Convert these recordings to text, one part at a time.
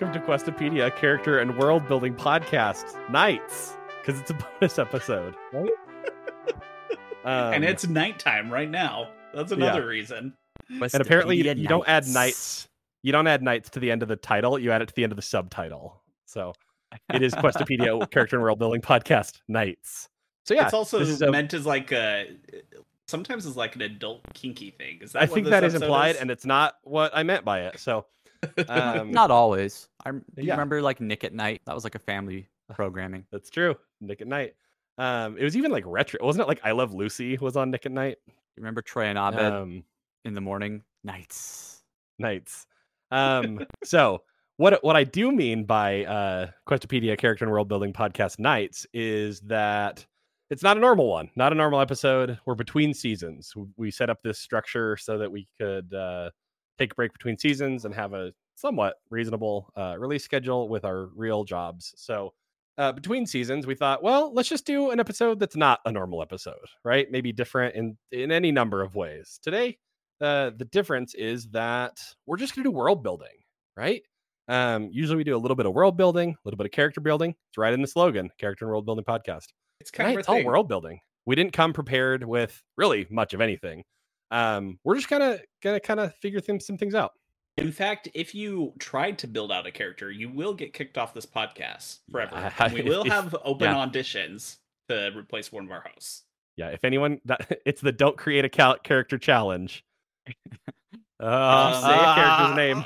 Welcome to Questopedia, character and world building podcast nights, because it's a bonus episode, right? Um, and it's nighttime right now. That's another reason. and apparently you, you don't add nights. You don't add nights to the end of the title. You add it to the end of the subtitle. So it is Questopedia, character and world building podcast nights. So yeah, it's also this a- meant as like a. Sometimes it's like an adult kinky thing. Is that I what think this that is implied, is? and it's not what I meant by it. So um, Not always. I do you Yeah. remember like Nick at Night? That was like a family programming. That's true. Nick at Night. Um, it was even like retro, wasn't it? Like I Love Lucy was on Nick at Night. You remember Troy and Abed Um, in the morning? Nights. nights. Um, so what what I do mean by uh, Questopedia character and world building podcast nights is that it's not a normal one, not a normal episode. We're between seasons. We set up this structure so that we could uh, take a break between seasons and have a somewhat reasonable uh, release schedule with our real jobs. So uh, between seasons, we thought, well, let's just do an episode that's not a normal episode, right? Maybe different in in any number of ways. Today, uh, the difference is that we're just going to do world building, right? Um, usually we do a little bit of world building, a little bit of character building. It's right in the slogan, character and world building podcast. It's kind Tonight, of it's all world building. We didn't come prepared with really much of anything. Um, we're just kind of gonna kind of figure things, some things out. In fact, if you tried to build out a character, you will get kicked off this podcast forever. Yeah, And we will if- have open yeah. auditions to replace one of our hosts. Yeah, if anyone, that, it's the don't create a cal- character challenge. Uh, say a character's name.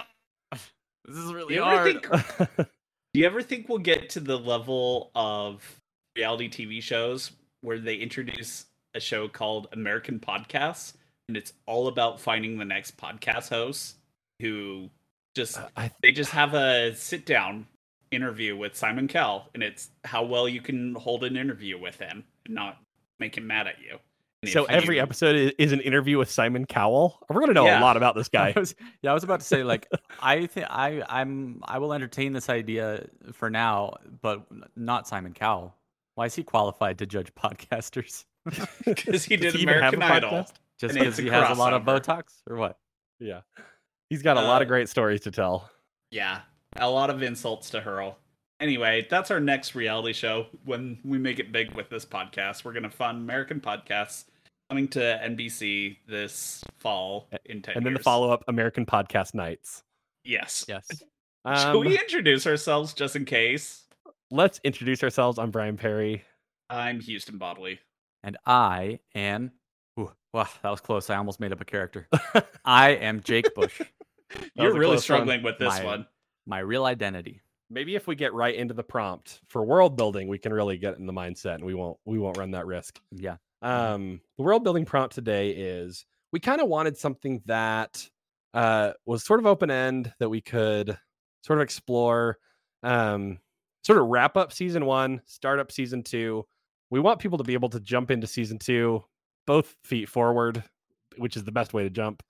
This is really you ever hard. think? Do you ever think we'll get to the level of reality TV shows where they introduce a show called American Podcasts, and it's all about finding the next podcast host who just Uh, I, they just have a sit down interview with Simon Cowell, and it's how well you can hold an interview with him and not make him mad at you. And so every you- episode is, is an interview with Simon Cowell. We're gonna know a lot about this guy. I was, yeah, I was about to say like I think I I'm I will entertain this idea for now, but not Simon Cowell. Why is he qualified to judge podcasters? because he Does did he even have a American Idol. podcast? Just because he has a lot of. Botox or what? Yeah, he's got a lot of Uh, great stories to tell. Yeah, a lot of insults to hurl. Anyway, that's our next reality show. When we make it big with this podcast, we're gonna fund American podcasts coming to NBC this fall in ten And then the follow up American Podcast Nights. Yes. Yes. Should Um, we introduce ourselves just in case? let's introduce ourselves. I'm Brian Perry. I'm Houston Bodley. And I am. Wow, that was close. I almost made up a character. I am Jake Bush. You're really close one. struggling with this My- one. My real identity. Maybe if we get right into the prompt for world building, we can really get in the mindset, and we won't we won't run that risk. Yeah. Um, the world building prompt today is we kind of wanted something that uh, was sort of open end that we could sort of explore, um, sort of wrap up season one, start up season two. We want people to be able to jump into season two, both feet forward, which is the best way to jump.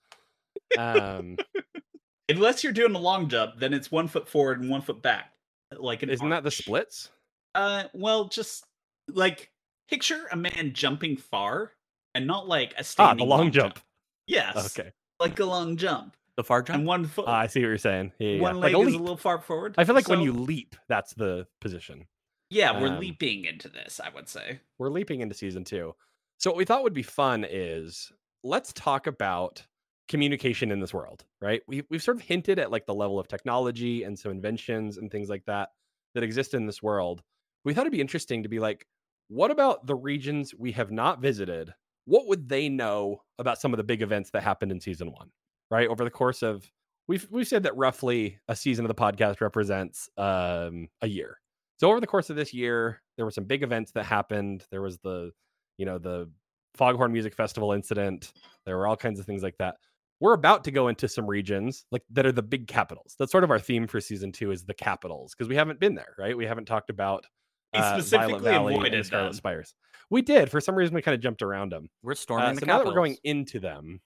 Um, Unless you're doing a long jump, then it's one foot forward and one foot back. Like an isn't that the splits? Uh, well, just like picture a man jumping far and not like a Ah, standing the long jump. Yes, Okay, like a long jump, The far jump. and jump. one foot, Ah, I see what you're saying. Yeah, yeah, yeah. one like leg a is a little far forward. I feel like when you leap, that's the position. yeah, we're um, leaping into this. I would say. we're leaping into season two. So what we thought would be fun is let's talk about communication in this world, right? We we've sort of hinted at like the level of technology and some inventions and things like that that exist in this world. We thought it'd be interesting to be like, what about the regions we have not visited? What would they know about some of the big events that happened in season one? Right over the course of we've we've said that roughly a season of the podcast represents um, a year. So over the course of this year, there were some big events that happened. There was the, you know, the Foghorn Music Festival incident. There were all kinds of things like that. We're about to go into some regions like that are the big capitals. That's sort of our theme for season two is the capitals because we haven't been there, right? We haven't talked about uh, Violet specifically Valley avoided and Scarlet them. Spires. We did. For some reason, we kind of jumped around them. We're storming Uh, the so now that we're going into them,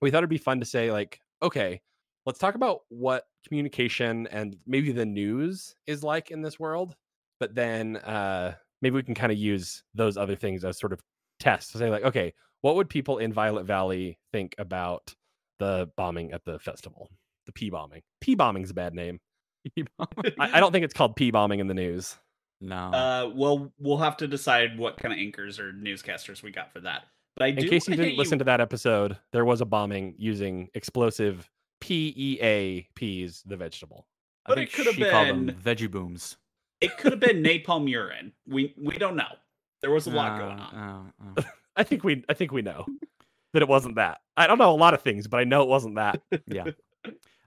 we thought it'd be fun to say, like, okay, let's talk about what communication and maybe the news is like in this world. But then uh, maybe we can kind of use those other things as sort of tests to say, like, okay, what would people in Violet Valley think about the bombing at the festival? The P bombing. P bombing's a bad name. I, I don't think it's called P bombing in the news. no. Uh, well, we'll have to decide what kind of anchors or newscasters we got for that. But I In case you didn't hit listen to that episode, there was a bombing using explosive P E A P's, the vegetable. I but think it could have she called them been- veggie booms. It could have been napalm urine. We we don't know. There was a lot going on. uh, uh. I think we I think we know that it wasn't that. I don't know a lot of things, but I know it wasn't that. yeah.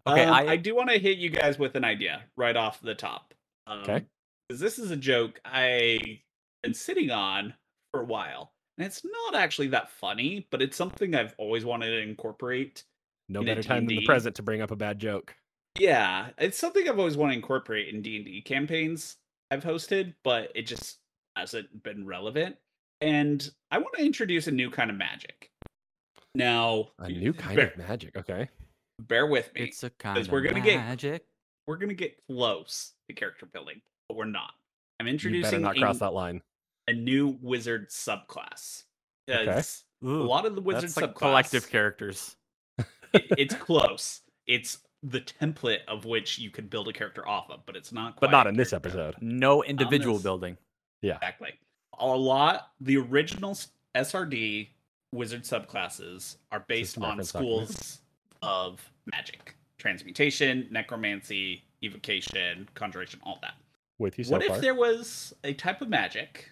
Okay, Um, I, I do want to hit you guys with an idea right off the top. Um, Okay. Because this is a joke I've been sitting on for a while. And it's not actually that funny, but it's something I've always wanted to incorporate. No In better time than the D&D. present to bring up a bad joke. Yeah, it's something I've always wanted to incorporate in D&D campaigns I've hosted, but it just hasn't been relevant. And I want to introduce a new kind of magic. Now, A new kind bear, of magic. Okay. bear with me. it's a kind of we're gonna get- magic. we're gonna get close to character building, but we're not. I'm You better introducing not a, cross that line. a new wizard subclass. Okay. Because A lot of the wizard that's like collective characters. it- it's close. It's the template of which you could build a character off of, but it's not. But not in this episode. No individual this- building. Exactly. A lot. The original SRD wizard subclasses are based on reference document. schools of magic, transmutation, necromancy, evocation, conjuration, all that. With you so what far. if there was a type of magic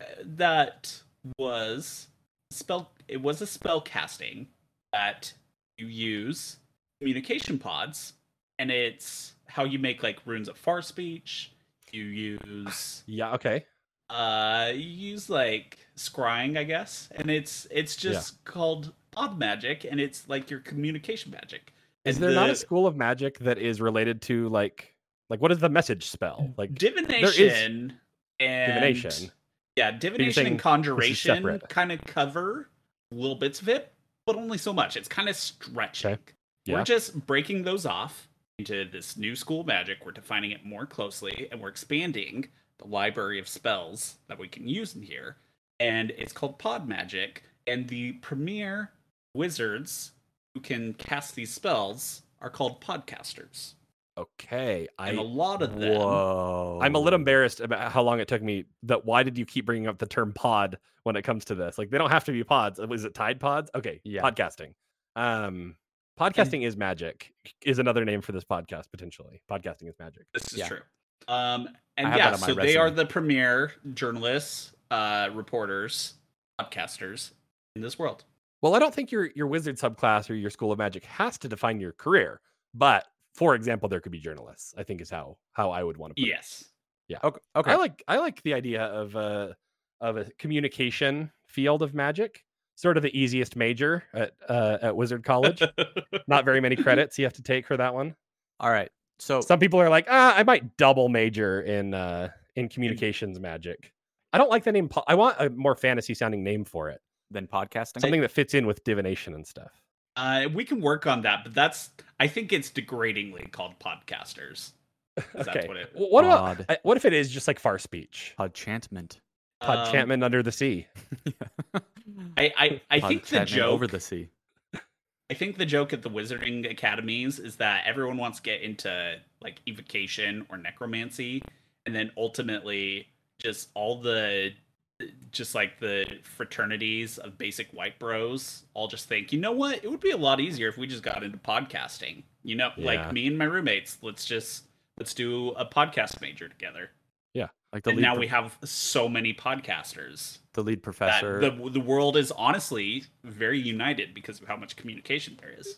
uh, that was spell it was a spell casting that you use communication pods and it's how you make like runes of far speech you use Yeah, okay. Uh you use like scrying i guess and it's it's Yeah. just called pod magic and it's like your communication magic Is And there not a school of magic that is related to like like what is the message spell? Like divination and divination. Yeah, divination and conjuration kind of cover little bits of it, but only so much. It's kind of stretching. Yeah. We're just breaking those off into this new school magic. We're defining it more closely, and we're expanding the library of spells that we can use in here. And it's called Pod Magic. And the premier wizards who can cast these spells are called podcasters. Okay. And a I lot of them Whoa. I'm a little embarrassed about how long it took me. That why did you keep bringing up the term pod when it comes to this? Like they don't have to be pods. Is it Tide Pods? Okay, Yeah. podcasting. Um, podcasting is magic. Is another name for this podcast potentially. Podcasting is magic. This is Yeah. true. Um, and I yeah, that on my so they are the premier journalists, uh, reporters, podcasters in this world. Well, I don't think your your wizard subclass or your school of magic has to define your career, but for example, there could be journalists. I think is how how I would want to put it. Yes. Okay. okay. I like I like the idea of a of a communication field of magic. Sort of the easiest major at uh, at Wizard College. Not very many credits you have to take for that one. All right. So Some people are like, ah, I might double major in uh, in communications magic. I don't like the name. po- I want a more fantasy sounding name for it. than podcasting. Something that fits in with divination and stuff. Uh, we can work on that, but that's I think it's degradingly called podcasters. 'cause That's okay. what it. What about I- what if it is just like far speech? Podchantment. Um, Podchantment under the sea. I I, I think the Podchantment joke over the sea. I think the joke at the wizarding academies is that everyone wants to get into like evocation or necromancy, and then ultimately just all the just like the fraternities of basic white bros all just think, you know what, it would be a lot easier if we just got into podcasting. You know, Yeah. like me and my roommates, let's just let's do a podcast major together. Like the and now pro- we have so many podcasters the lead professor. the the world is honestly very united because of how much communication there is.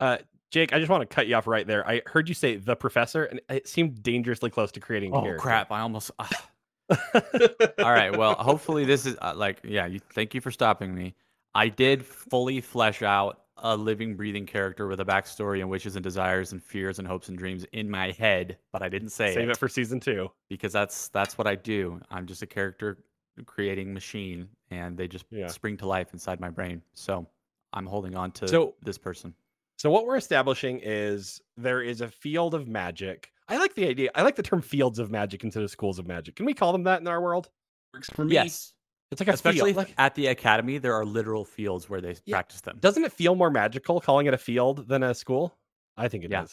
Uh, Jake, I just want to cut you off right there. I heard you say the professor, and it seemed dangerously close to creating. a oh character. crap! I almost. ah. All right. Well, hopefully this is uh, like yeah. You, thank you for stopping me. I did fully flesh out a living, breathing character with a backstory and wishes and desires and fears and hopes and dreams in my head, but I didn't say Save it, it for season two. because that's that's what I do. I'm just a character creating machine, and they just Yeah. spring to life inside my brain. So I'm holding on to So- this person. So what we're establishing is there is a field of magic. I like the idea. I like the term fields of magic instead of schools of magic. Can we call them that in our world? Works for me. Yes, It's like especially field. Like, at the academy, there are literal fields where they Yeah. practice them. doesn't it feel more magical calling it a field than a school? I think it Yeah.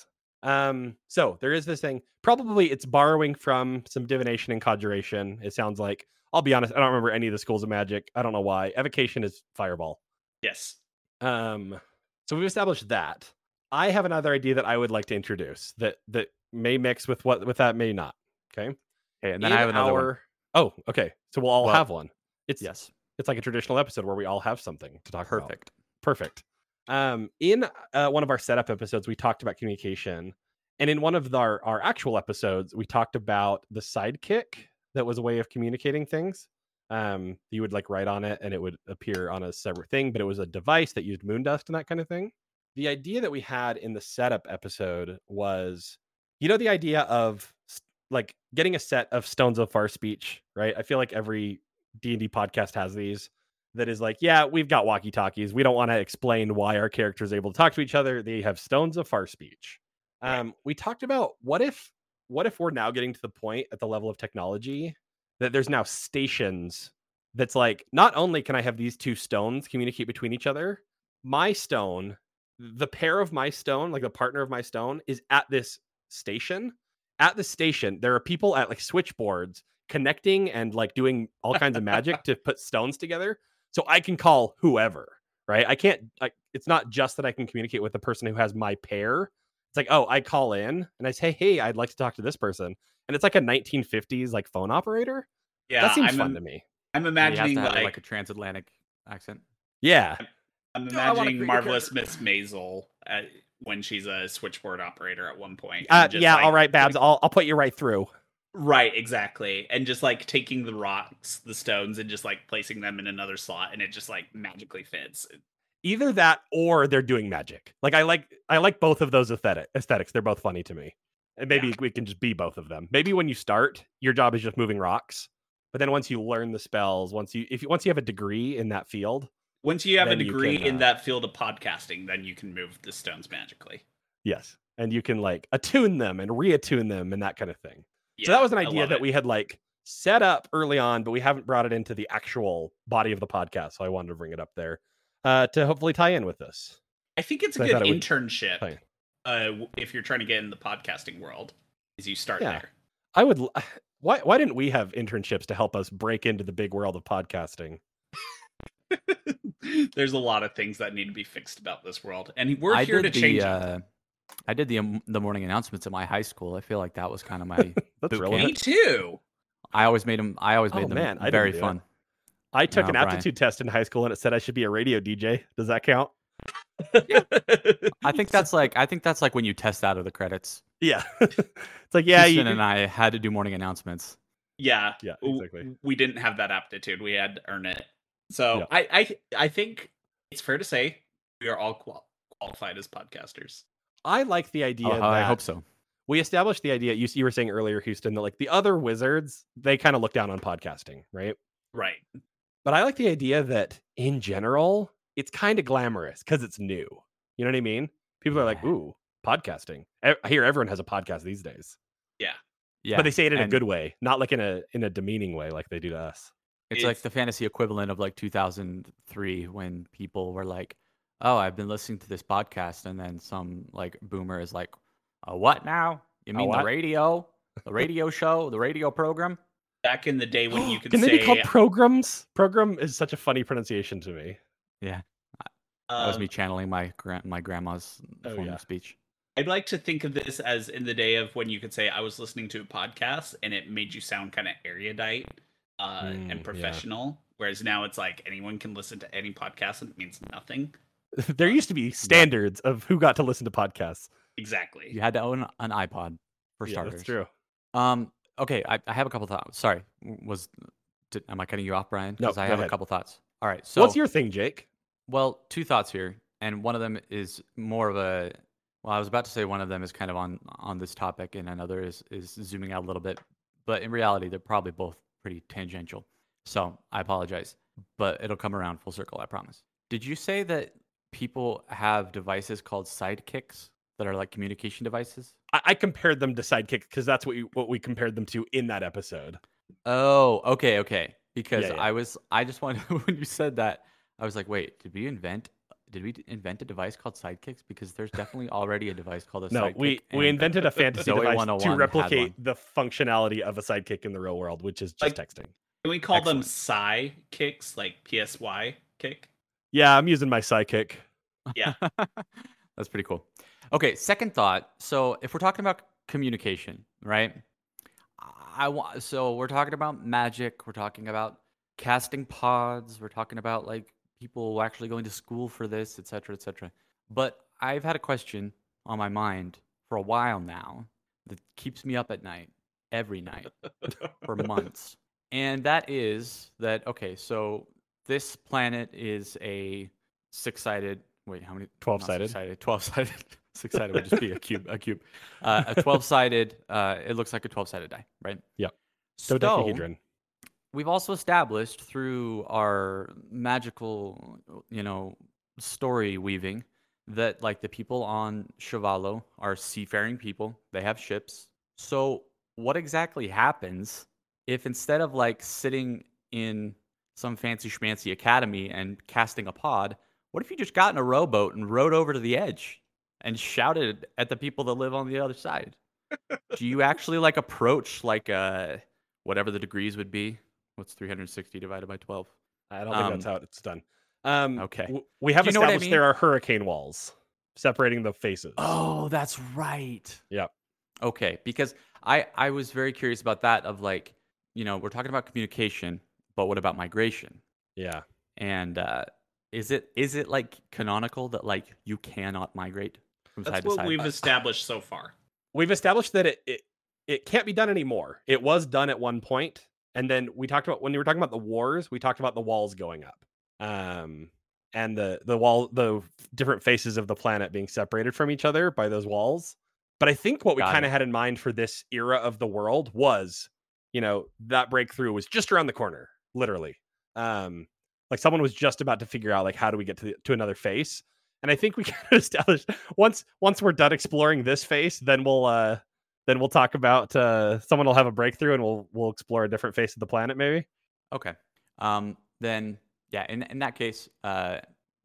Um, so there is this thing. Probably it's borrowing from some divination and conjuration. It sounds like. I'll be honest, I don't remember any of the schools of magic. I don't know why. Evocation is fireball. Yes. Um, so we've established that. I have another idea that I would like to introduce that that may mix with what with that may not. Okay. Okay, and then In I have another one. Oh, okay. So we'll all Well, have one. It's Yes, it's like a traditional episode where we all have something to talk about. perfect. Perfect. Um, in uh, one of our setup episodes, we talked about communication, and in one of our our actual episodes, we talked about the sidekick that was a way of communicating things. Um, you would like write on it, and it would appear on a separate thing, but it was a device that used moondust and that kind of thing. The idea that we had in the setup episode was, you know, the idea of like getting a set of stones of far speech, right? I feel like every D and D podcast has these that is like, yeah, we've got walkie talkies. We don't want to explain why our character is able to talk to each other. They have stones of far speech. Um, we talked about what if, what if we're now getting to the point at the level of technology that there's now stations that's like, not only can I have these two stones communicate between each other, my stone, the pair of my stone, like the partner of my stone, is at this station. At the station, there are people at like switchboards connecting and like doing all kinds of magic to put stones together so i can call whoever right? I can't like it's not just that i can communicate with the person who has my pair. It's like oh i call in and i say hey i'd like to talk to this person and it's like a 1950s like phone operator? Yeah. that seems I'm, fun to me. I'm you have imagining have like, like a transatlantic accent. yeah. I'm imagining marvelous Miss Maisel at, when she's a switchboard operator at one point. uh, just, yeah like, all right babs putting- I'll, I'll put you right through Right, exactly. And just like taking the rocks, the stones, and just like placing them in another slot, and it just like magically fits. either that or they're doing magic like i like i like both of those aesthetic aesthetics they're both funny to me and maybe Yeah. we can just be both of them maybe when you start your job is just moving rocks but then once you learn the spells once you if you once you have a degree in that field Once you have a degree can, in uh, that field of podcasting, then you can move the stones magically. yes and you can like attune them and reattune them and that kind of thing so that was an idea that it. we had like set up early on but we haven't brought it into the actual body of the podcast so i wanted to bring it up there uh to hopefully tie in with this I think it's a good it internship. Uh, if you're trying to get in the podcasting world, is you start Yeah. I would. Why? Why didn't we have internships to help us break into the big world of podcasting? There's a lot of things that need to be fixed about this world, and we're I here to change the it. uh, I did the um, the morning announcements at my high school. I feel like that was kind of my. That's boot relevant. Me too. I always made them. I always Oh, made them man, I didn't very do it. fun. I took No, an Brian. aptitude test in high school, and it said I should be a radio DJ. Does that count? I think that's like I think that's like when you test out of the credits. Yeah. it's like yeah, you. And I had to do morning announcements. Yeah, Yeah, exactly. We didn't have that aptitude. We had to earn it. So Yeah. I, I, I think it's fair to say we are all qual- qualified as podcasters. I like the idea. That I hope so. We established the idea. You, you were saying earlier, Houston, that like the other wizards, they kind of look down on podcasting, right? Right. But I like the idea that in general, it's kind of glamorous because it's new. You know what I mean? People are like, "Ooh, podcasting." I hear everyone has a podcast these days. Yeah, Yeah. but they say it in a good way, not like in a in a demeaning way like they do to us. It's like the fantasy equivalent of like 2003 when people were like, "Oh, I've been listening to this podcast," and then some like boomer is like, "A what now? You mean the radio, the radio show, the radio program?" Back in the day when you could Can say they be called programs? Program is such a funny pronunciation to me. Yeah, that was um, me channeling my gran- my grandma's Oh, form yeah. of speech. I'd like to think of this as in the day of when you could say I was listening to a podcast and it made you sound kind of erudite uh, Mm, and professional. Whereas now it's like anyone can listen to any podcast and it means nothing. there used to be standards of who got to listen to podcasts. Exactly. You had to own an iPod for Yeah, starters. that's true. Um. Okay, I, I have a couple thoughts. Sorry, was did, am I cutting you off, Brian? No, Because I have ahead. a couple thoughts. All right. So What's your thing, Jake? Well, two thoughts here. and one of them is more of a. Well, I was about to say one of them is kind of on on this topic, and another is is zooming out a little bit. But in reality, they're probably both pretty tangential. So I apologize, but it'll come around full circle. I promise. Did you say that people have devices called sidekicks that are like communication devices? I, I compared them to sidekicks because that's what we what we compared them to in that episode. Oh, okay, okay. Because Yeah, yeah. I was, I just wanted when you said that, I was like, wait, did we invent? Did we invent a device called sidekicks? Because there's definitely already a device called a No, sidekick. we we invented a fantasy Zoe device to oh replicate the functionality of a sidekick in the real world, which is just Like- texting. Can we call them Excellent. psi kicks, like PSY kick? Yeah, I'm using my sidekick. Yeah. That's pretty cool. Okay, second thought. So if we're talking about communication, right? I want so we're talking about magic, we're talking about casting pods, we're talking about like people actually going to school for this, etc., cetera, et cetera. But I've had a question on my mind for a while now that keeps me up at night, every night for months. And that is that okay, so this planet is a six-sided wait, how many 12-sided. 12-sided. Six-sided would just be a cube, a cube. Uh, a 12-sided uh it looks like a 12-sided die, right? Yep. So Dodecahedron. we've also established through our magical, you know, story weaving that like the people on Sh'Valo are seafaring people. They have ships. So what exactly happens if instead of like sitting in some fancy schmancy academy and casting a pod, what if you just got in a rowboat and rowed over to the edge and shouted at the people that live on the other side? Do you actually like approach like uh whatever the degrees would be? What's 360 divided by 12? I don't think that's Um, how it's done. Um, okay. w- we have you know I established there are hurricane walls separating the faces. Oh, that's right. Yep. Okay, because I I was very curious about that of like, you know, we're talking about communication, but what about migration? Yeah. And uh is it is it like canonical that like you cannot migrate from That's side to what side? we've established so far. We've established that it, it it can't be done anymore. It was done at one point, and then we talked about when we were talking about the wars, we talked about the walls going up. Um and the the wall the different faces of the planet being separated from each other by those walls. But I think what we kind of had in mind for this era of the world was, you know, that breakthrough was just around the corner, literally. Um like someone was just about to figure out like how do we get to the, to another face and i think we kind of established once once we're done exploring this face then we'll uh then we'll talk about uh someone will have a breakthrough and we'll we'll explore a different face of the planet maybe Okay. Um, then yeah, in in that case, uh,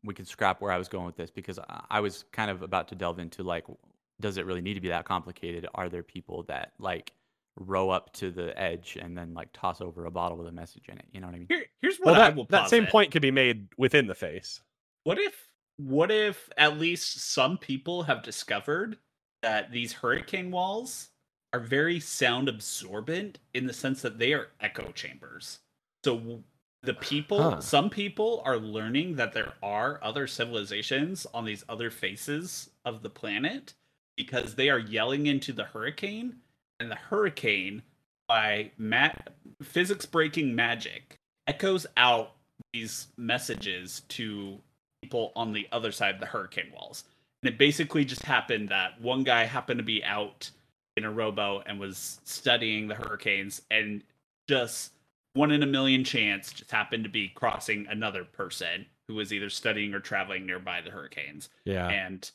we can scrap where I was going with this because I- I was kind of about to delve into like, does it really need to be that complicated? Are there people that like row up to the edge and then like toss over a bottle with a message in it? You know what I mean? Here, here's what well I that, will that same posit. point could be made within the face What if what if at least some people have discovered that these hurricane walls are very sound absorbent in the sense that they are echo chambers. So the people, Huh. some people are learning that there are other civilizations on these other faces of the planet because they are yelling into the hurricane and the hurricane by ma- physics breaking magic echoes out these messages to people on the other side of the hurricane walls. And it basically just happened that one guy happened to be out in a rowboat and was studying the hurricanes and just one in a million chance just happened to be crossing another person who was either studying or traveling nearby the hurricanes yeah and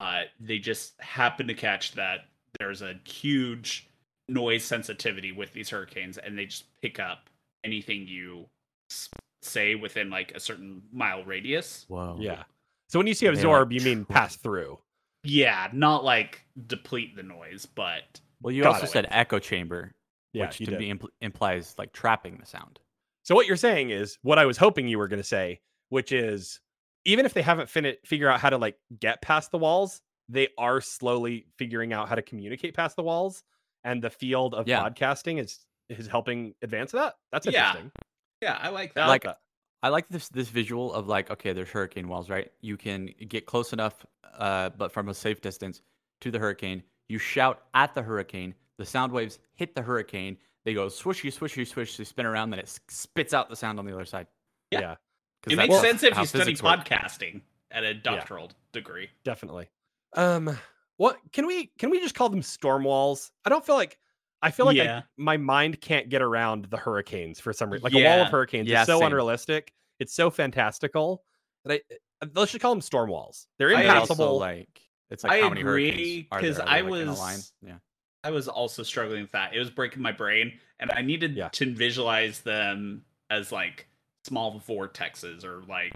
uh, they just happened to catch that there's a huge noise sensitivity with these hurricanes and they just pick up anything you say within like a certain mile radius Wow. yeah so when you see They, like, absorb you mean pass through yeah not like deplete the noise but Well, you Got also it. said echo chamber, yeah which to did. me impl- implies like trapping the sound. So what you're saying is what I was hoping you were going to say, which is even if they haven't fin- figure out how to like get past the walls, they are slowly figuring out how to communicate past the walls, and the field of Yeah. podcasting is is helping advance that. That's interesting. yeah i like I that like Like- that. I like this this visual of like okay, there's hurricane walls, right? You can get close enough, uh, but from a safe distance to the hurricane. You shout at the hurricane. The sound waves hit the hurricane. They go swishy, swishy, swish. They spin around, then it spits out the sound on the other side. Yeah. Yeah. 'Cause it makes sense if you study physics work. podcasting at a doctoral degree. definitely. Um, what can we can we just call them storm walls? I don't feel like I feel like I- my mind can't get around the hurricanes for some reason. Like a wall of hurricanes Yeah, is so same. unrealistic. It's so fantastical that I uh, let's just call them storm walls. They're impassable. like it's like I how many agree, hurricanes are there? Are I like, was- yeah. I was also struggling with that. It was breaking my brain, and I needed Yeah. to visualize them as like small vortexes or like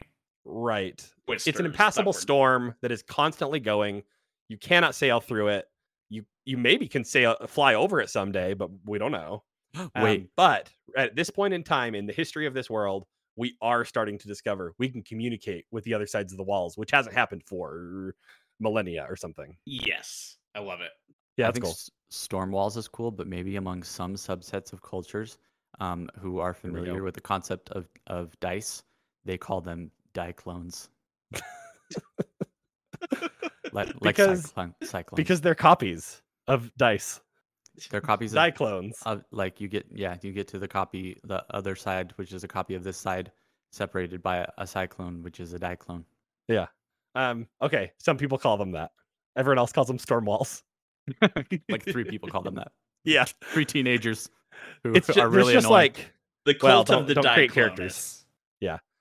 right. It's an impassable were- storm that is constantly going. You cannot sail through it. You you maybe can sail fly over it someday, but we don't know. Um, Wait, but at this point in time in the history of this world, we are starting to discover we can communicate with the other sides of the walls, which hasn't happened for millennia or something. Yes, I love it. Yeah, I think cool. s- storm walls is cool, but maybe among some subsets of cultures um, who are familiar with the concept of, of dice, they call them diclones. Like, like Because- cyclone, cyclones. Because they're copies of dice, they're copies of, diclones. of like you get yeah you get to the copy the other side which is a copy of this side separated by a, a cyclone which is a diclone. Um, okay, some people call them that. Everyone else calls them storm walls. like three people call them that. Yeah, Three teenagers who it's just, are really just annoying. like The Well, cult of the don't- don't create Diclonus. characters.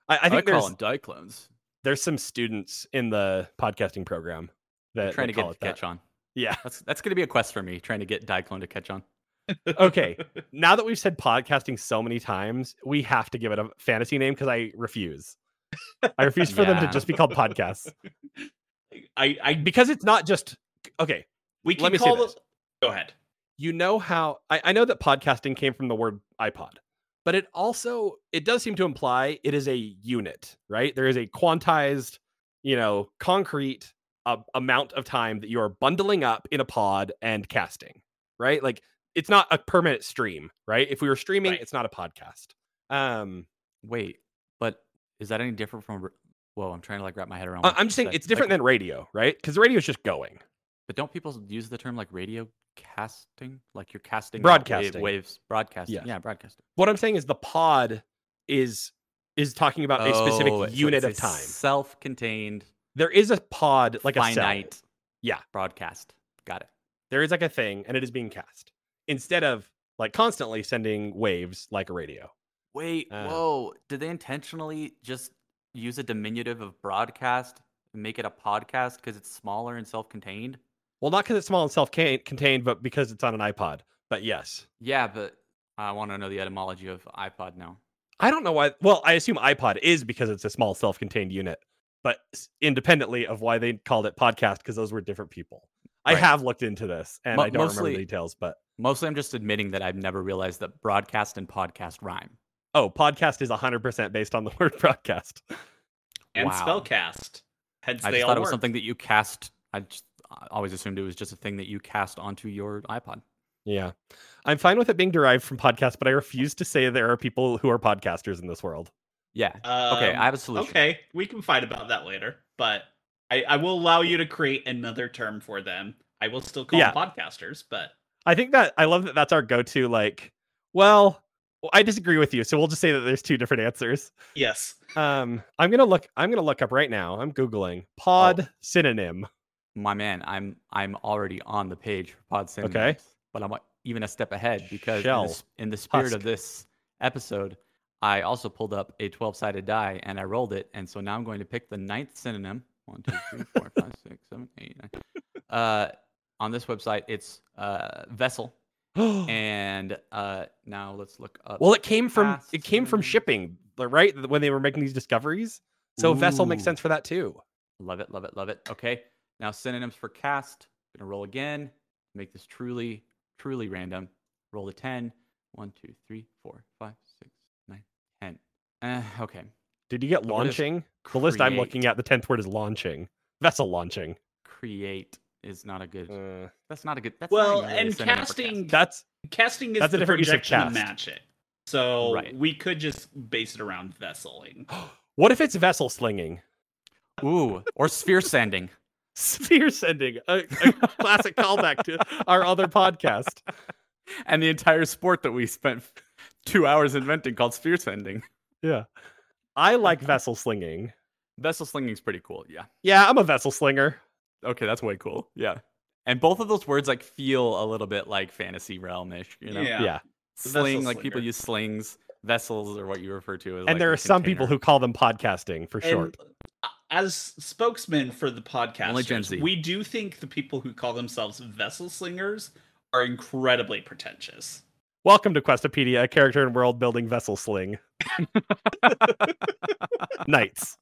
I, I I, think call there's them diclones. there's some students in the podcasting program that trying that to call get to catch on. Yeah. That's that's gonna be a quest for me, trying to get Diclone to catch on. Okay. Now that we've said podcasting so many times, we have to give it a fantasy name because I refuse. I refuse for them to just be called podcasts I, I, because it's not just okay. we can Let me say call this. Go ahead. You know how I, I know that podcasting came from the word iPod, but it also it does seem to imply it is a unit, right? There is a quantized, you know, concrete uh, amount of time that you are bundling up in a pod and casting, right? Like it's not a permanent stream, right? If we were streaming, Right. it's not a podcast. Um, Wait, but is that any different from? Well, I'm trying to like wrap my head around. I'm just saying it's different Like, than radio, right? Because the radio is just going. But don't people use the term like radio casting? Like you're casting Broadcasting. wave, waves, broadcasting. Yes. Yeah, broadcasting. What I'm saying is the pod is is talking about a specific Oh, unit of time. Self-contained, There is a pod like a cell. finite. Yeah. Broadcast. Got it. There is like a thing, and it is being cast instead of like constantly sending waves like a radio. Wait, Uh. whoa! Did they intentionally just use a diminutive of broadcast and make it a podcast because it's smaller and self-contained? Well, not because it's small and self-contained, but because it's on an iPod. But yes, Yeah, but I want to know the etymology of iPod now. I don't know why. Well, I assume iPod is because it's a small self-contained unit, but independently of why they called it podcast, because those were different people. I have looked into this, and Mo- I don't remember the details. But Mostly, I'm just admitting that I've never realized that broadcast and podcast rhyme. oh, podcast is 100% based on the word broadcast. And Wow. spellcast. Hence, I they just all thought it was something that you cast. I just I always assumed it was just a thing that you cast onto your iPod. Yeah. I'm fine with it being derived from podcast, but I refuse to say there are people who are podcasters in this world. Yeah. okay, Um, I have a solution. Okay, we can fight about that later, but I, I will allow you to create another term for them. I will still call Yeah. them podcasters, but I think that I love that that's our go to. Like, well, I disagree with you. So we'll just say that there's two different answers. yes. Um, I'm going to look, I'm going to look up right now. I'm Googling pod synonym. My man, I'm I'm already on the page for Pod Okay. Synonyms, but I'm uh, even a step ahead because in the, in the spirit Husk. of this episode, I also pulled up a 12-sided die and I rolled it, and so now I'm going to pick the ninth synonym. One, two, three, four, five, six, seven, eight, nine. Uh, on this website, it's uh, vessel, and uh, now let's look up. well, it came from, it came from shipping, right? When they were making these discoveries. So vessel makes sense for that too. Love it, love it, love it. Okay, now synonyms for cast. Gonna roll again. Make this truly, truly random. Roll a 10. 1, 2, 3, 4, 5, 6, 9, 10. Uh, okay. Did you get So what is launching? The list I'm looking at, the 10th word is launching. Vessel launching. Create is not a good. Uh, That's not a good. That's Well, really and casting- cast. that's Casting is That's a the different use of to cast. match it. So Right. we could just base it around vesseling. what if it's vessel slinging? Ooh, or sphere sending. Sphere sending, a, a classic callback to our other podcast. and the entire sport that we spent two hours inventing called sphere sending. Yeah. I like vessel slinging. Vessel slinging is pretty cool. Yeah. Yeah, I'm a vessel slinger. Okay, that's way cool. Yeah. And both of those words like feel a little bit like fantasy realm-ish, you know? Yeah. Yeah. Sling, Vessel like people use slings. Vessels are what you refer to as. and like, there are some people who call them podcasting for short. And uh, as spokesman for the podcast, Only Gen Z. we do think the people who call themselves vessel slingers are incredibly pretentious. Welcome to Questopedia, a character and world building vessel sling. Knights.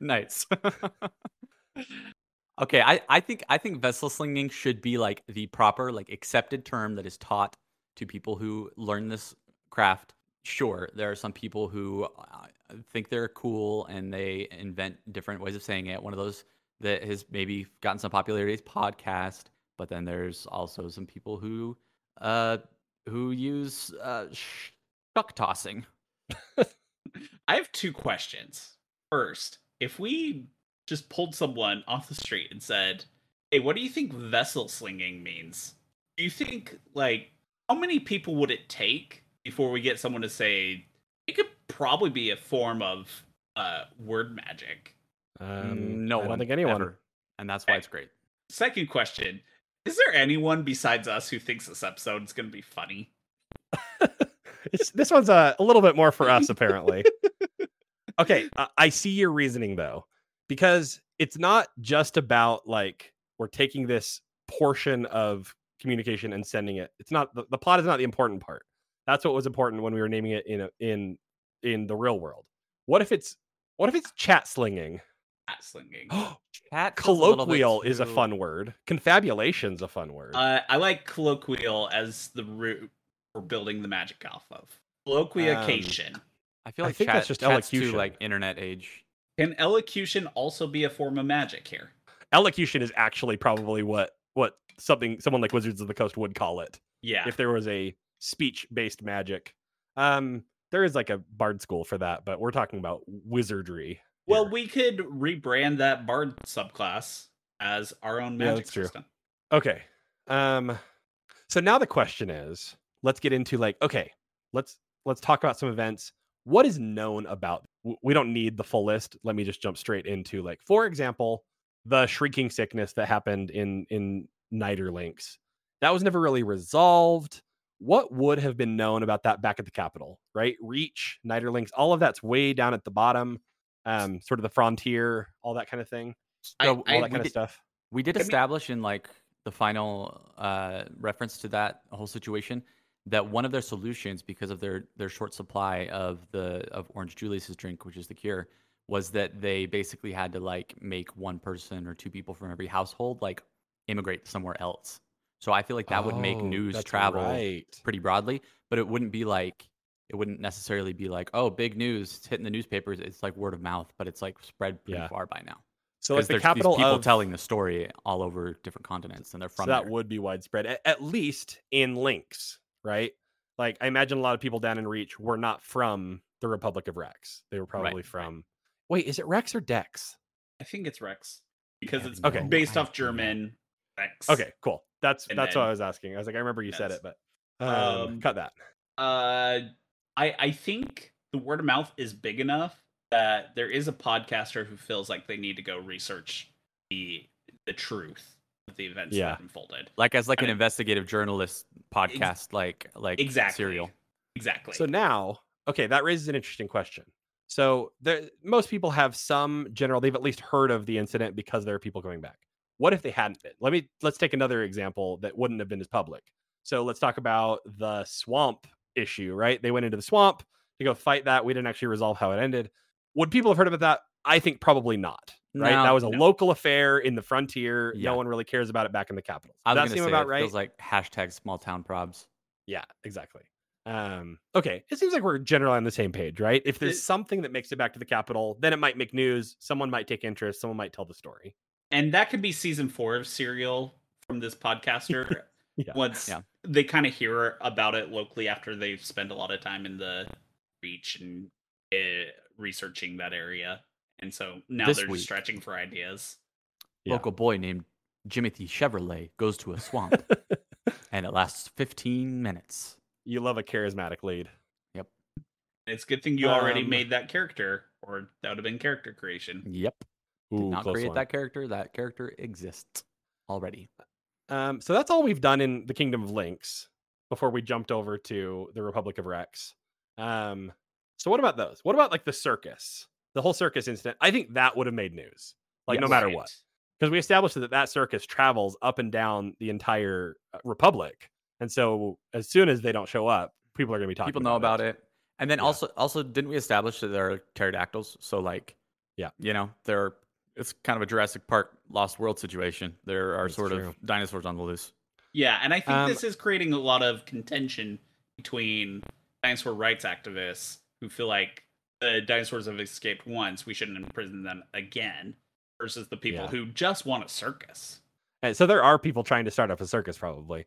Knights. okay, I, I think I think vessel slinging should be like the proper, like accepted term that is taught to people who learn this craft. Sure, there are some people who uh, think they're cool and they invent different ways of saying it. One of those that has maybe gotten some popularity is podcast, but then there's also some people who uh who use uh shuck tossing. I have two questions. First, if we just pulled someone off the street and said, "Hey, what do you think vessel slinging means?" Do you think like how many people would it take before we get someone to say it could probably be a form of uh word magic? Um, no I don't think anyone. ever. and that's why it's great. Second question: Is there anyone besides us who thinks this episode is going to be funny? It's, this one's a, a little bit more for us, apparently. okay, I, I see your reasoning though, because it's not just about like we're taking this portion of communication and sending it. It's not the, the plot is not the important part. That's what was important when we were naming it in a, in in the real world. What if it's what if it's chat slinging? Chat slinging. Chat feels a little Colloquial is a fun word. Confabulation's a fun word. Uh, I like colloquial as the root for building the magic off of. Colloquiation. I feel like I like think chat, that's just chat's too elocution. like internet age. Can elocution also be a form of magic here? Elocution is actually probably what what something someone like Wizards of the Coast would call it. Yeah. if there was a speech based magic. Um, there is like a bard school for that, but we're talking about wizardry. well, here. we could rebrand that bard subclass as our own Yeah, magic that's true. system. okay. Um, so now the question is, let's get into like, okay, let's let's talk about some events. What is known about? We don't need the full list. Let me just jump straight into like, for example, the shrieking sickness that happened in in Niderlinks. That was never really resolved. What would have been known about that back at the Capitol, right? Reach, Niderlinks, all of that's way down at the bottom, um, sort of the frontier, all that kind of thing, I- all I- that kind of did- stuff. We did I mean- establish in like the final uh, reference to that whole situation that one of their solutions, because of their their short supply of the of Orange Julius's drink, which is the cure, was that they basically had to like make one person or two people from every household like immigrate somewhere else. So I feel like that would make Oh, news travel right. pretty broadly, but it wouldn't be like it wouldn't necessarily be like oh big news it's hitting the newspapers. It's like word of mouth, but it's like spread pretty Yeah. far by now. So like the capital these people of telling the story all over different continents, and they're from so that there. would be widespread, at, at least in links, right? Like I imagine a lot of people down in Reach were not from the Republic of Rex. They were probably right. from. Wait, is it Rex or Dex? I think it's Rex because have it's no based off. German. Rex. Okay, cool. That's And that's what I was asking. I was like, I remember you said it, but um, Um, cut that. Uh, I I think the word of mouth is big enough that there is a podcaster who feels like they need to go research the the truth of the events Yeah. that unfolded. like as like I an mean- investigative journalist podcast, like like Exactly. serial. Exactly. So now, okay, that raises an interesting question. So there, most people have some general. They've at least heard of the incident because there are people going back. What if they hadn't been? Let me let's take another example that wouldn't have been as public. So let's talk about the swamp issue. Right? They went into the swamp to go fight that. We didn't actually resolve how it ended. Would people have heard about that? I think probably not. Right? No, that was a no. local affair in the frontier. Yeah. No one really cares about it back in the capital. I was that seem say about it right? feels like hashtag small town probs. Yeah, exactly. Um, okay, it seems like we're generally on the same page, right? If there's It- something that makes it back to the capital, then it might make news. Someone might take interest. Someone might tell the story. And that could be season four of Serial from this podcaster. Yeah. Once Yeah. they kind of hear about it locally after they've spent a lot of time in the reach and uh, researching that area, and so now This they're week. stretching for ideas. Yeah. Local boy named Jimothy Chevrolet goes to a swamp, and it lasts 15 minutes. you love a charismatic lead. Yep. It's a good thing you already Um, made that character or that would have been character creation. Yep. Did Ooh, not create that character. That character exists already. Um, so that's all we've done in the Kingdom of Links before we jumped over to the Republic of Rex. Um, so what about those? What about like the circus, the whole circus incident? I think that would have made news, like no matter Right. what, because we established that that circus travels up and down the entire uh, Republic, and so as soon as they don't show up, people are going to be talking. People know about it. And then Yeah. also, also, didn't we establish that there are pterodactyls? So like, Yeah. you know, there. It's kind of a Jurassic Park Lost World situation. There are That's sort true. of dinosaurs on the loose. Yeah, and I think Um, this is creating a lot of contention between dinosaur rights activists who feel like the dinosaurs have escaped once, we shouldn't imprison them again, versus the people Yeah. who just want a circus. And so there are people trying to start up a circus, probably.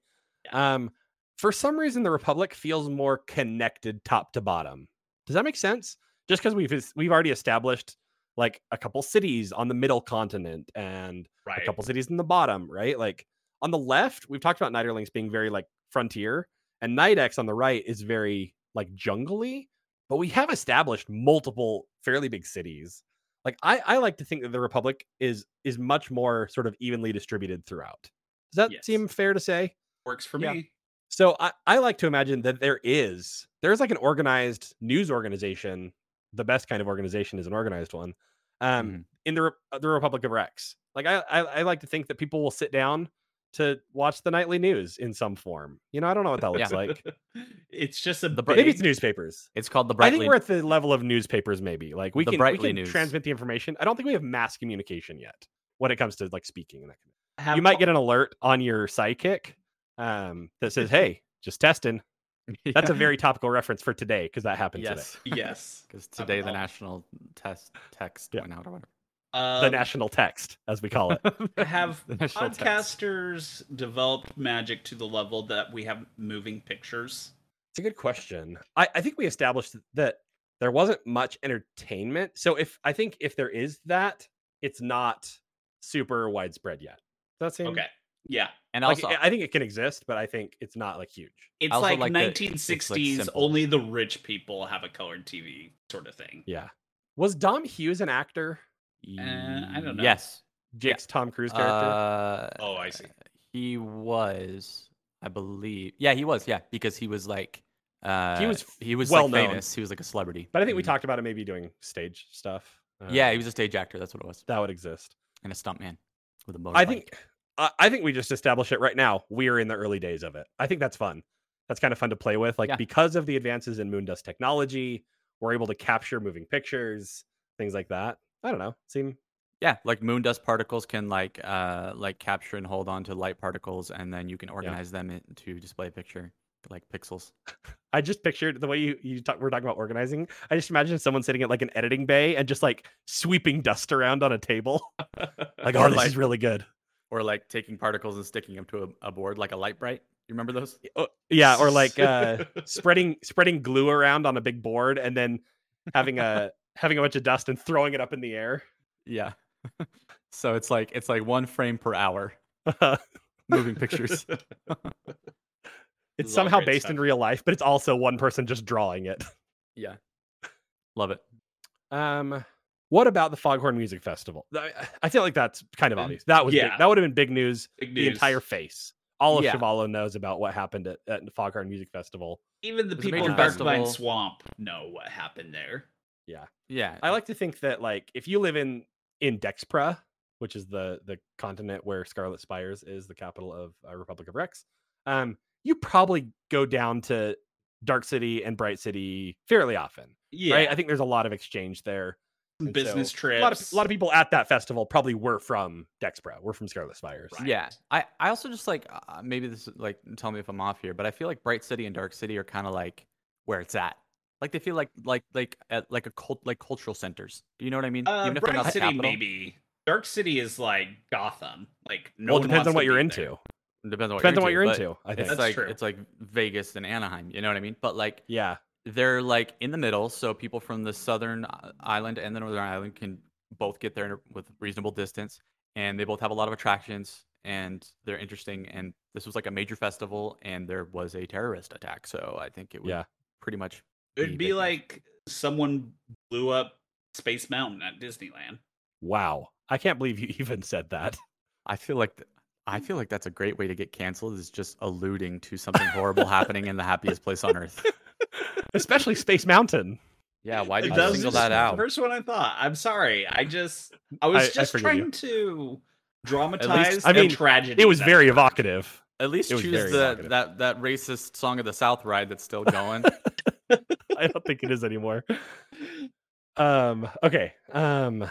Um, for some reason, the Republic feels more connected top to bottom. Does that make sense? Just because we've we've already established like a couple cities on the middle continent and Right. a couple cities in the bottom, right? Like on the left, we've talked about Nighterlings being very like frontier, and Night X on the right is very like jungly. But we have established multiple fairly big cities. Like I, I like to think that the Republic is is much more sort of evenly distributed throughout. Does that Yes. seem fair to say? Works for Yeah. me. So I, I like to imagine that there is there's like an organized news organization. The best kind of organization is an organized one. Um, Mhm. in the Re- uh, the Republic of Rex. Like I, I I like to think that people will sit down to watch the nightly news in some form. You know, I don't know what that looks Yeah. like. it's just a The big, Maybe it's newspapers. It's called the I think we're at the level of newspapers. Maybe like we The can we can News. transmit the information. I don't think we have mass communication yet when it comes to like speaking and that. Kind of have you might get an alert on your sidekick um, that says, "Hey, just testing." That's a very topical reference for today because that happened today. yes. yes. Because today the all. national test text Yeah. went out or whatever. Um, The national text, as we call it. have The national text. podcasters developed magic to the level that we have moving pictures? It's a good question. I, I think we established that there wasn't much entertainment. So if I think if there is that, it's not super widespread yet. Does that seem Okay. Yeah. And Like, also, I I think it can exist, but I think it's not like huge. It's also like, like that it's, 1960s, like, only the rich people have a colored TV sort of thing. Yeah. Was Dom Hughes an actor? Uh, I don't know. Yes. Jake's Tom Cruise character. Uh, Oh, I see. He was, I believe. Yeah, he was. Yeah, because he was like, uh, was he was well like known. famous. He was like a celebrity. but I think we Mhm. talked about it maybe doing stage stuff. Yeah, Um, he was a stage actor. That's what it was, that would exist. and a stuntman with a motorbike. I think I I think we just establish it right now. We are in the early days of it. I think that's fun. That's kind of fun to play with. Like Yeah. because of the advances in Moondust technology, we're able to capture moving pictures, things like that. I don't know. Seem Yeah, like moon dust particles can like uh like capture and hold on to light particles, and then you can organize them in- to display a picture like pixels. I just pictured the way you you talk, we're talking about organizing. I just imagine someone sitting at like an editing bay and just like sweeping dust around on a table. Like, oh, this like- is really good. Or like taking particles and sticking them to a, a board like a Lite-Brite. You remember those? Oh, yeah, or like uh spreading spreading glue around on a big board and then having a having a bunch of dust and throwing it up in the air. Yeah. so it's like it's like one frame per hour moving pictures. it's This is all somehow great based in real life, but it's also one person just drawing it. yeah. Love it. Um, what about the Foghorn Music Festival? I, I feel like that's kind of Mm, obvious. That was big. yeah. that would have been big news. Big news. The entire face. All of Yeah. Sh'Valo knows about what happened at, at the Foghorn Music Festival. Even the It was a people in Darkvine festival. Swamp know what happened there. Yeah, yeah. I like to think that like if you live in in Dexpra, which is the the continent where Scarlet Spires is the capital of uh, Republic of Rex, um, you probably go down to Dark City and Bright City fairly often, Yeah. right? I think there's a lot of exchange there. Some and business so trips. A lot of a lot of people at that festival probably were from Dexpra, were from Scarlet Spires. Right. Yeah, I, I also just like uh, maybe this is like tell me if I'm off here, but I feel like Bright City and Dark City are kind of like where it's at. Like they feel like like like at like a cult like cultural centers. Do you know what I mean? Uh, Even if they're Bright not City, capital. maybe. Dark City is like Gotham. Like no well, it depends on what you're into. there. Depends on what Depends on you're what you're into. I think. It's That's like true. it's like Vegas and Anaheim. You know what I mean? But like yeah, they're like in the middle, so people from the southern uh, island and the northern island can both get there with reasonable distance, and they both have a lot of attractions, and they're interesting. And this was like a major festival, and there was a terrorist attack, so I think it would Yeah. pretty much It'd be be like someone blew up Space Mountain at Disneyland. Wow. I can't believe you even said that. I feel like th- I feel like that's a great way to get canceled is just alluding to something horrible happening in the happiest place on earth. Especially Space Mountain. Yeah, why did you single just that the out? First one I thought. I'm sorry. I just I was I- I just forgive trying you. to dramatize I the mean, tragedy. It was very occurred. evocative. At least choose the evocative. that that racist song of the South ride that's still going. I don't think it is anymore. Um, okay. Um,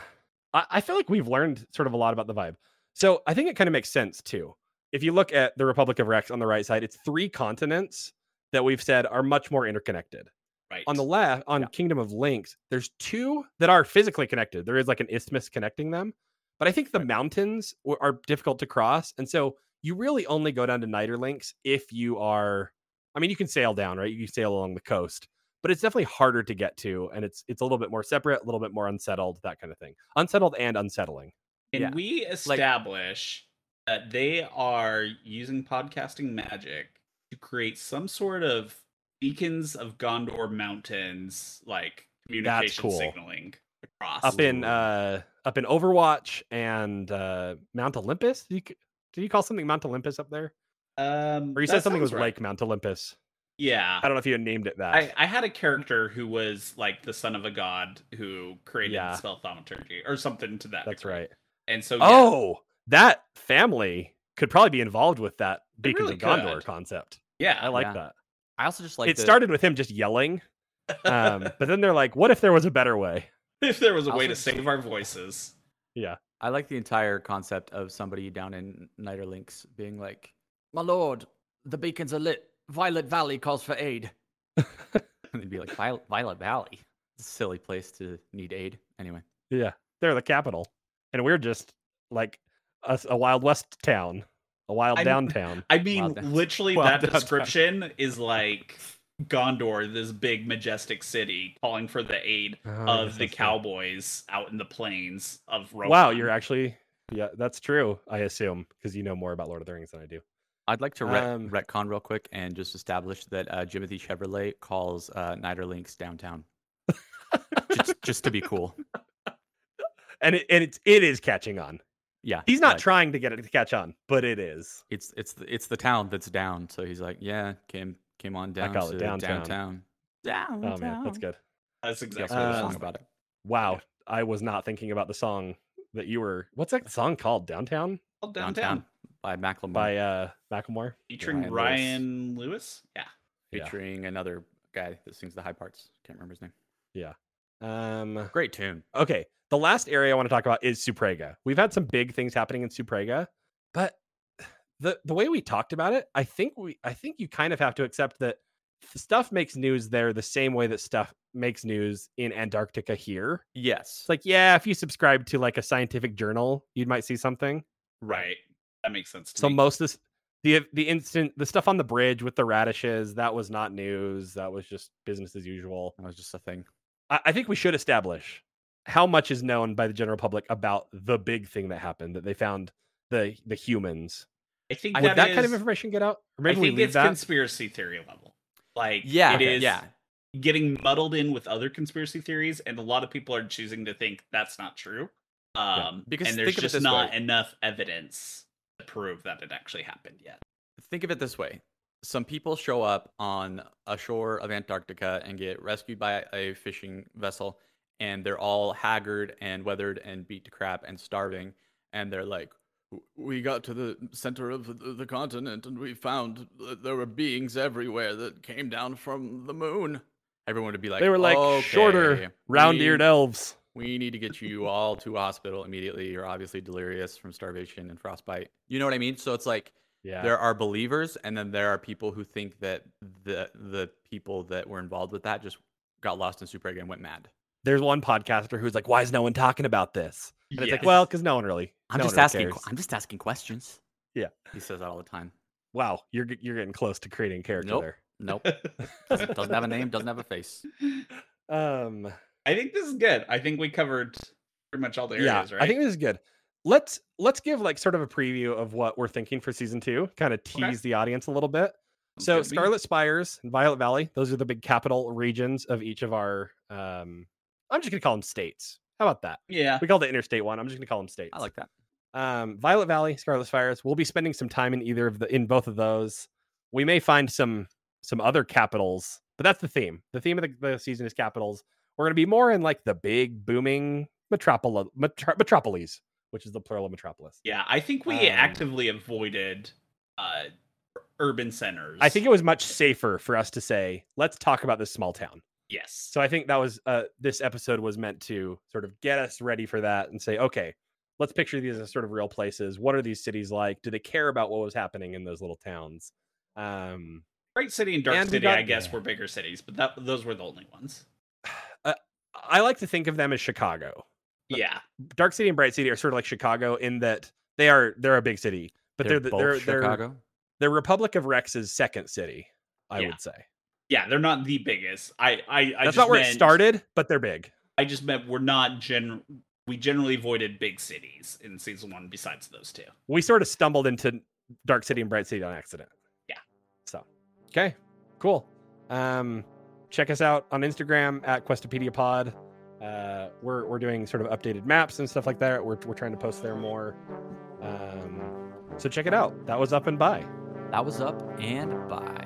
I, I feel like we've learned sort of a lot about the vibe. So I think it kind of makes sense too. If you look at the Republic of Rex on the right side, it's three continents that we've said are much more interconnected. Right. On the left, on Kingdom of Links, there's two that are physically connected. There is like an isthmus connecting them, but I think the mountains w- are difficult to cross, and so you really only go down to Niter Links if you are. I mean, you can sail down, right? You can sail along the coast, but it's definitely harder to get to, and it's it's a little bit more separate, a little bit more unsettled, that kind of thing. Unsettled and unsettling. Can Yeah. we establish that they are using podcasting magic create some sort of beacons of Gondor mountains, like communication cool. signaling across? Up in uh up in Overwatch and uh Mount Olympus. Did you, did you call something Mount Olympus up there? um, Or you said something was right. like Mount Olympus. Yeah. I don't know if you named it that. I, I had a character who was like the son of a god who created Yeah. spell thaumaturgy or something to that. That's degree. right. And so, yeah, Oh, that family could probably be involved with that Beacons really of Gondor could. concept. Yeah, I like Yeah. that. I also just like it the- started with him just yelling, um, but then they're like, "What if there was a better way?" if there was a way Also- to save our voices. Yeah, I like the entire concept of somebody down in Niderlinks being like, "My lord, the beacons are lit. Violet Valley calls for aid." and they'd be like, "Violet, Violet Valley, It's a silly place to need aid." Anyway, Yeah, they're the capital, and we're just like a Wild West town, a wild I'm- downtown. I mean, Wow, literally, wow, that that's- description is like Gondor, this big majestic city, calling for the aid Oh, of yes, the that's right. cowboys out in the plains of Rohan. Wow, you're actually yeah, that's true. I assume because you know more about Lord of the Rings than I do. I'd like to ret- Um, retcon real quick and just establish that uh, Jimothy Chevrolet calls uh, Niderlinks downtown, just, just to be cool. And it and it's it is catching on. Yeah, He's not like, trying to get it to catch on, but it is. It's it's the, it's the town that's down. So he's like, "Yeah, came came on down call it to downtown. downtown." Oh man, that's good. That's exactly also what wrote it a Uh, song about it. Wow, I was not thinking about the song that you were. What's that song called? Downtown Called Downtown, downtown, by Macklemore, by uh Macklemore. featuring Ryan Ryan, Lewis. Lewis. Yeah, yeah. featuring another guy that sings the high parts. Can't remember his name. Um. Great tune. Okay, the last area I want to talk about is Suprega. We've had some big things happening in Suprega, but the the way we talked about it, I think we I think you kind of have to accept that stuff makes news there the same way that stuff makes news in Antarctica here. Yes. It's like, yeah, if you subscribe to like a scientific journal, you might see something. right. That makes sense. To So me. most of this the the instant the stuff on the bridge with the radishes, that was not news. That was just business as usual. that was just a thing. I, I think we should establish how much is known by the general public about the big thing that happened that they found the the humans. I think that, that kind of information get out? Or I maybe we think it's that. conspiracy theory level. Like, Yeah, it is yeah. getting muddled in with other conspiracy theories, and a lot of people are choosing to think that's not true. Um, because and there's think of it just not way. enough evidence to prove that it actually happened yet. Think of it this way. Some people show up on a shore of Antarctica and get rescued by a fishing vessel, and they're all haggard and weathered and beat to crap and starving. And they're like, We got to the center of the, continent and we found that there were beings everywhere that came down from the moon. Everyone would be like, they were like "Okay, shorter, round-eared we- elves. we need to get you all to a hospital immediately. You're obviously delirious from starvation and frostbite. You know what I mean? So it's like Yeah. there are believers, and then there are people who think that the the people that were involved with that just got lost in Superga and went mad. There's one podcaster who's like, "Why is no one talking about this?" And it's like, well, because no one really. I'm no just one really asking. cares. I'm just asking questions. Yeah. he says that all the time. Wow, you're you're getting close to creating character Nope. there. Nope. doesn't, doesn't have a name. Doesn't have a face. Um, I think this is good. I think we covered pretty much all the yeah, areas, right? I think this is good. Let's let's give like sort of a preview of what we're thinking for season two. Kind of tease Okay. the audience a little bit. So good to me. Scarlet Spires and Violet Valley, those are the big capital regions of each of our um I'm just gonna call them states. How about that? Yeah. We call the interstate one. I'm just gonna call them states. I like that. um, Violet Valley, Scarlet Spires. We'll be spending some time in either of the in both of those. We may find some some other capitals, but that's the theme. The theme of the, the season is capitals. We're gonna be more in like the big booming metropol metro- metropolis, which is the plural of metropolis. Yeah. I think we Um, actively avoided uh urban centers. I think it was much safer for us to say, let's talk about this small town. yes. So I think that was uh, this episode was meant to sort of get us ready for that and say, okay, let's picture these as sort of real places. What are these cities like? Do they care about what was happening in those little towns? Um, Bright City and Dark And City, got- I guess, yeah. were bigger cities, but that those were the only ones. I like to think of them as Chicago. Yeah. Dark City and Bright City are sort of like Chicago in that they are they're a big city, but they're They're they're they're, Chicago. they're Republic of Rex's second city. I Yeah. would say Yeah, they're not the biggest. I I, I that's just not where it started, but they're big. I just meant we're not gen. We generally avoided big cities in season one. Besides those two. we sort of stumbled into Dark City and Bright City on accident. Yeah. So, okay, cool. Um, check us out on Instagram at Questopedia Pod. Uh, we're we're doing sort of updated maps and stuff like that. We're we're trying to post there more. Um, so check it out. That was up and by. That was up and by.